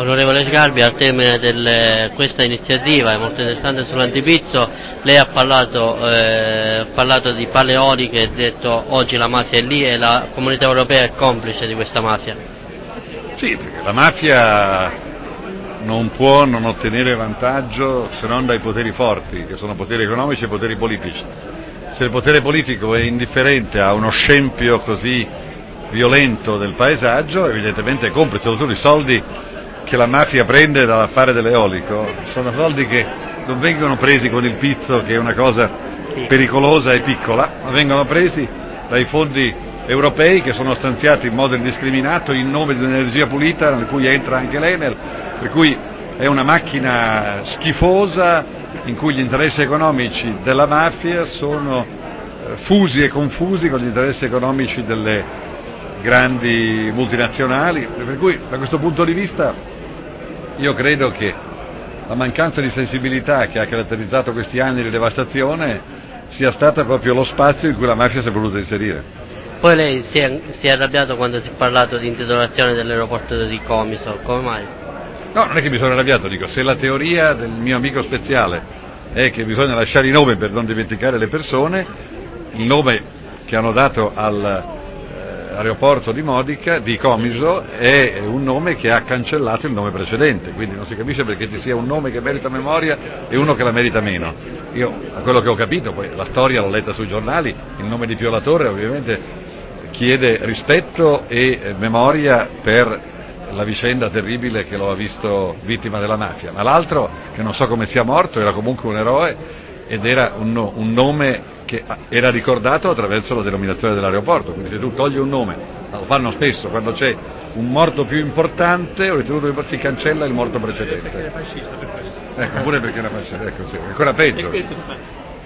Onorevole Sgarbi, al tema di questa iniziativa è molto interessante sull'antipizzo, lei ha parlato, eh, parlato di palle eoliche e ha detto oggi la mafia è lì e la comunità europea è complice di questa mafia. Sì, perché la mafia non può non ottenere vantaggio se non dai poteri forti, che sono poteri economici e poteri politici. Se il potere politico è indifferente a uno scempio così violento del paesaggio, evidentemente è complice, soprattutto i soldi che la mafia prende dall'affare dell'eolico sono soldi che non vengono presi con il pizzo che è una cosa pericolosa e piccola, ma vengono presi dai fondi europei che sono stanziati in modo indiscriminato in nome di un'energia pulita nel cui entra anche l'Enel, per cui è una macchina schifosa in cui gli interessi economici della mafia sono eh, fusi e confusi con gli interessi economici delle grandi multinazionali, per cui da questo punto di vista io credo che la mancanza di sensibilità che ha caratterizzato questi anni di devastazione sia stata proprio lo spazio in cui la mafia si è voluta inserire. Poi lei si è, si è arrabbiato quando si è parlato di intitolazione dell'aeroporto di Comiso, come mai? No, non è che mi sono arrabbiato, dico, se la teoria del mio amico speziale è che bisogna lasciare i nomi per non dimenticare le persone, il nome che hanno dato al, aeroporto di Modica, di Comiso, è un nome che ha cancellato il nome precedente, quindi non si capisce perché ci sia un nome che merita memoria e uno che la merita meno. Io, a quello che ho capito, poi la storia l'ho letta sui giornali, il nome di Pio Torre ovviamente chiede rispetto e memoria per la vicenda terribile che lo ha visto vittima della mafia, ma l'altro, che non so come sia morto, era comunque un eroe ed era un, un nome che era ricordato attraverso la denominazione dell'aeroporto, quindi se tu togli un nome, lo fanno spesso, quando c'è un morto più importante, che si cancella il morto precedente. Perché era fascista, per questo. Ecco, pure perché era fascista, ecco sì, ancora peggio.